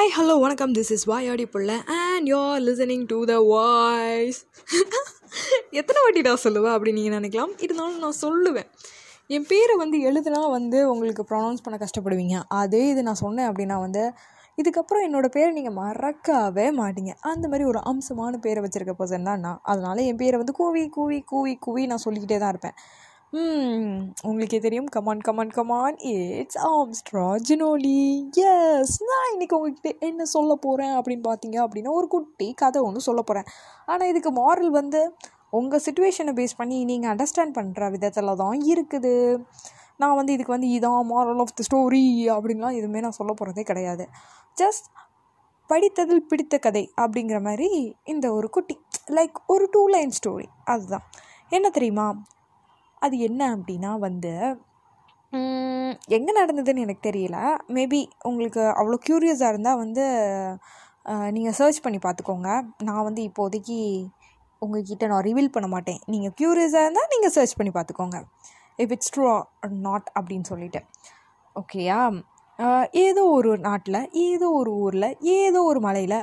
Hi hello வணக்கம். This is வாயாடி புள்ள and you're listening to the voice எத்தனை வாட்டி நான் சொல்லுவேன் அப்படி நீங்கள் நினைக்கலாம்? இருந்தாலும் நான் சொல்லுவேன். என் பேரை வந்து எழுதுனா வந்து உங்களுக்கு ப்ரொனவுன்ஸ் பண்ண கஷ்டப்படுவீங்க. அதே இது நான் சொன்னேன் அப்படின்னா வந்து இதுக்கப்புறம் என்னோடய பேரை நீங்கள் மறக்கவே மாட்டீங்க. அந்த மாதிரி ஒரு அம்சமான பேரை வச்சுருக்க பர்சன் தான் நான். அதனால் என் பேரை வந்து கூவி கூவி கூவி கூவி நான் சொல்லிக்கிட்டே தான் இருப்பேன். உங்களுக்கே தெரியும். Come on come on come on it's ஆம்ஸ்ட்ரா Jinoli yes நான் இன்றைக்கி உங்ககிட்ட என்ன சொல்ல போகிறேன் அப்படின்னு பார்த்தீங்க அப்படின்னா ஒரு குட்டி கதை ஒன்று சொல்ல போகிறேன் ஆனால் இதுக்கு மாரல் வந்து உங்கள் சுச்சுவேஷனை பேஸ் பண்ணி நீங்கள் அண்டர்ஸ்டாண்ட் பண்ணுற விதத்தில் தான் இருக்குது. நான் வந்து இதுக்கு வந்து இதான் மாரல் ஆஃப் த ஸ்டோரி அப்படின்லாம் எதுவுமே நான் சொல்ல போகிறதே கிடையாது. ஜஸ்ட் படித்ததில் பிடித்த கதை அப்படிங்கிற மாதிரி இந்த ஒரு குட்டி லைக் ஒரு டூ லைன் ஸ்டோரி அதுதான். என்ன தெரியுமா? அது என்ன அப்படின்னா வந்து எங்கே நடந்ததுன்னு எனக்கு தெரியல. மேபி உங்களுக்கு அவ்வளோ க்யூரியஸாக இருந்தால் வந்து நீங்கள் சர்ச் பண்ணி பார்த்துக்கோங்க நான் வந்து இப்போதைக்கு உங்ககிட்ட நான் ரிவீல் பண்ண மாட்டேன். நீங்கள் க்யூரியஸாக இருந்தால் நீங்கள் சர்ச் பண்ணி பார்த்துக்கோங்க இஃப் இட்ஸ் ட்ரூ நாட் அப்படின்னு சொல்லிட்டு. ஓகேயா ஏதோ ஒரு நாட்டில் ஏதோ ஒரு ஊரில் ஏதோ ஒரு மலையில்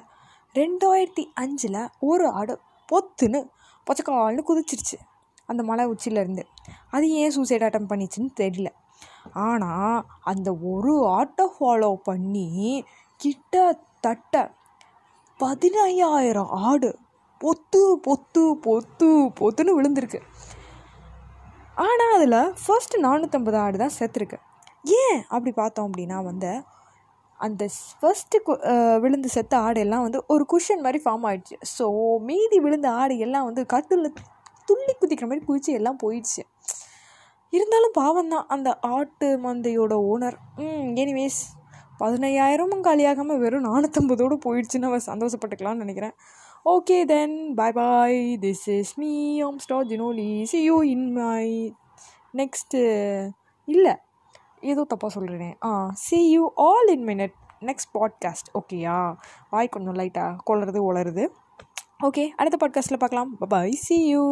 ரெண்டாயிரத்தி அஞ்சில் ஒரு ஆடு பொத்துன்னு பொச்சக்கால்னு குதிச்சிருச்சு. அந்த மலை உச்சியிலேருந்து அது ஏன் சூசைட் அட்டம் பண்ணிச்சுன்னு தெரியல. ஆனால் அந்த ஒரு ஆட்டோ ஃபாலோ பண்ணி கிட்டத்தட்ட பதினையாயிரம் ஆடு பொத்து பொத்து பொத்து பொத்துன்னு விழுந்திருக்கு. ஆனால் அதில் ஃபர்ஸ்ட் நானூற்றம்பது ஆடு தான் செத்துருக்கு. ஏன் அப்படி பார்த்தோம் அப்படின்னா வந்து அந்த ஃபஸ்ட்டு விழுந்து செத்த ஆடு எல்லாம் வந்து ஒரு குஷன் மாதிரி ஃபார்ம் ஆகிடுச்சு ஸோ மீதி விழுந்த ஆடு எல்லாம் வந்து கட்டில் துள்ளி குதிக்கிற மாதிரி குதிச்சு எல்லாம் போயிடுச்சு. இருந்தாலும் பாவம் தான் அந்த ஆட்டு மந்தையோட ஓனர் ம் எனிவேஸ் பதினையாயிரமும் காலியாகாமல் வெறும் நானூற்றம்பதோடு போயிடுச்சுன்னு அவன் சந்தோஷப்பட்டுக்கலாம்னு நினைக்கிறேன். Okay then bye bye this is me I'm star Jinoli see you in my next இல்லை ஏதோ தப்பாக சொல்கிறேன் ஆ see you all in my net next podcast ஓகேயா வாய் கொஞ்சம் லைட்டாக கொளருது ஒளருது ஓகே அடுத்த பாட்காஸ்ட்டில் பார்க்கலாம். பாய் சி யூ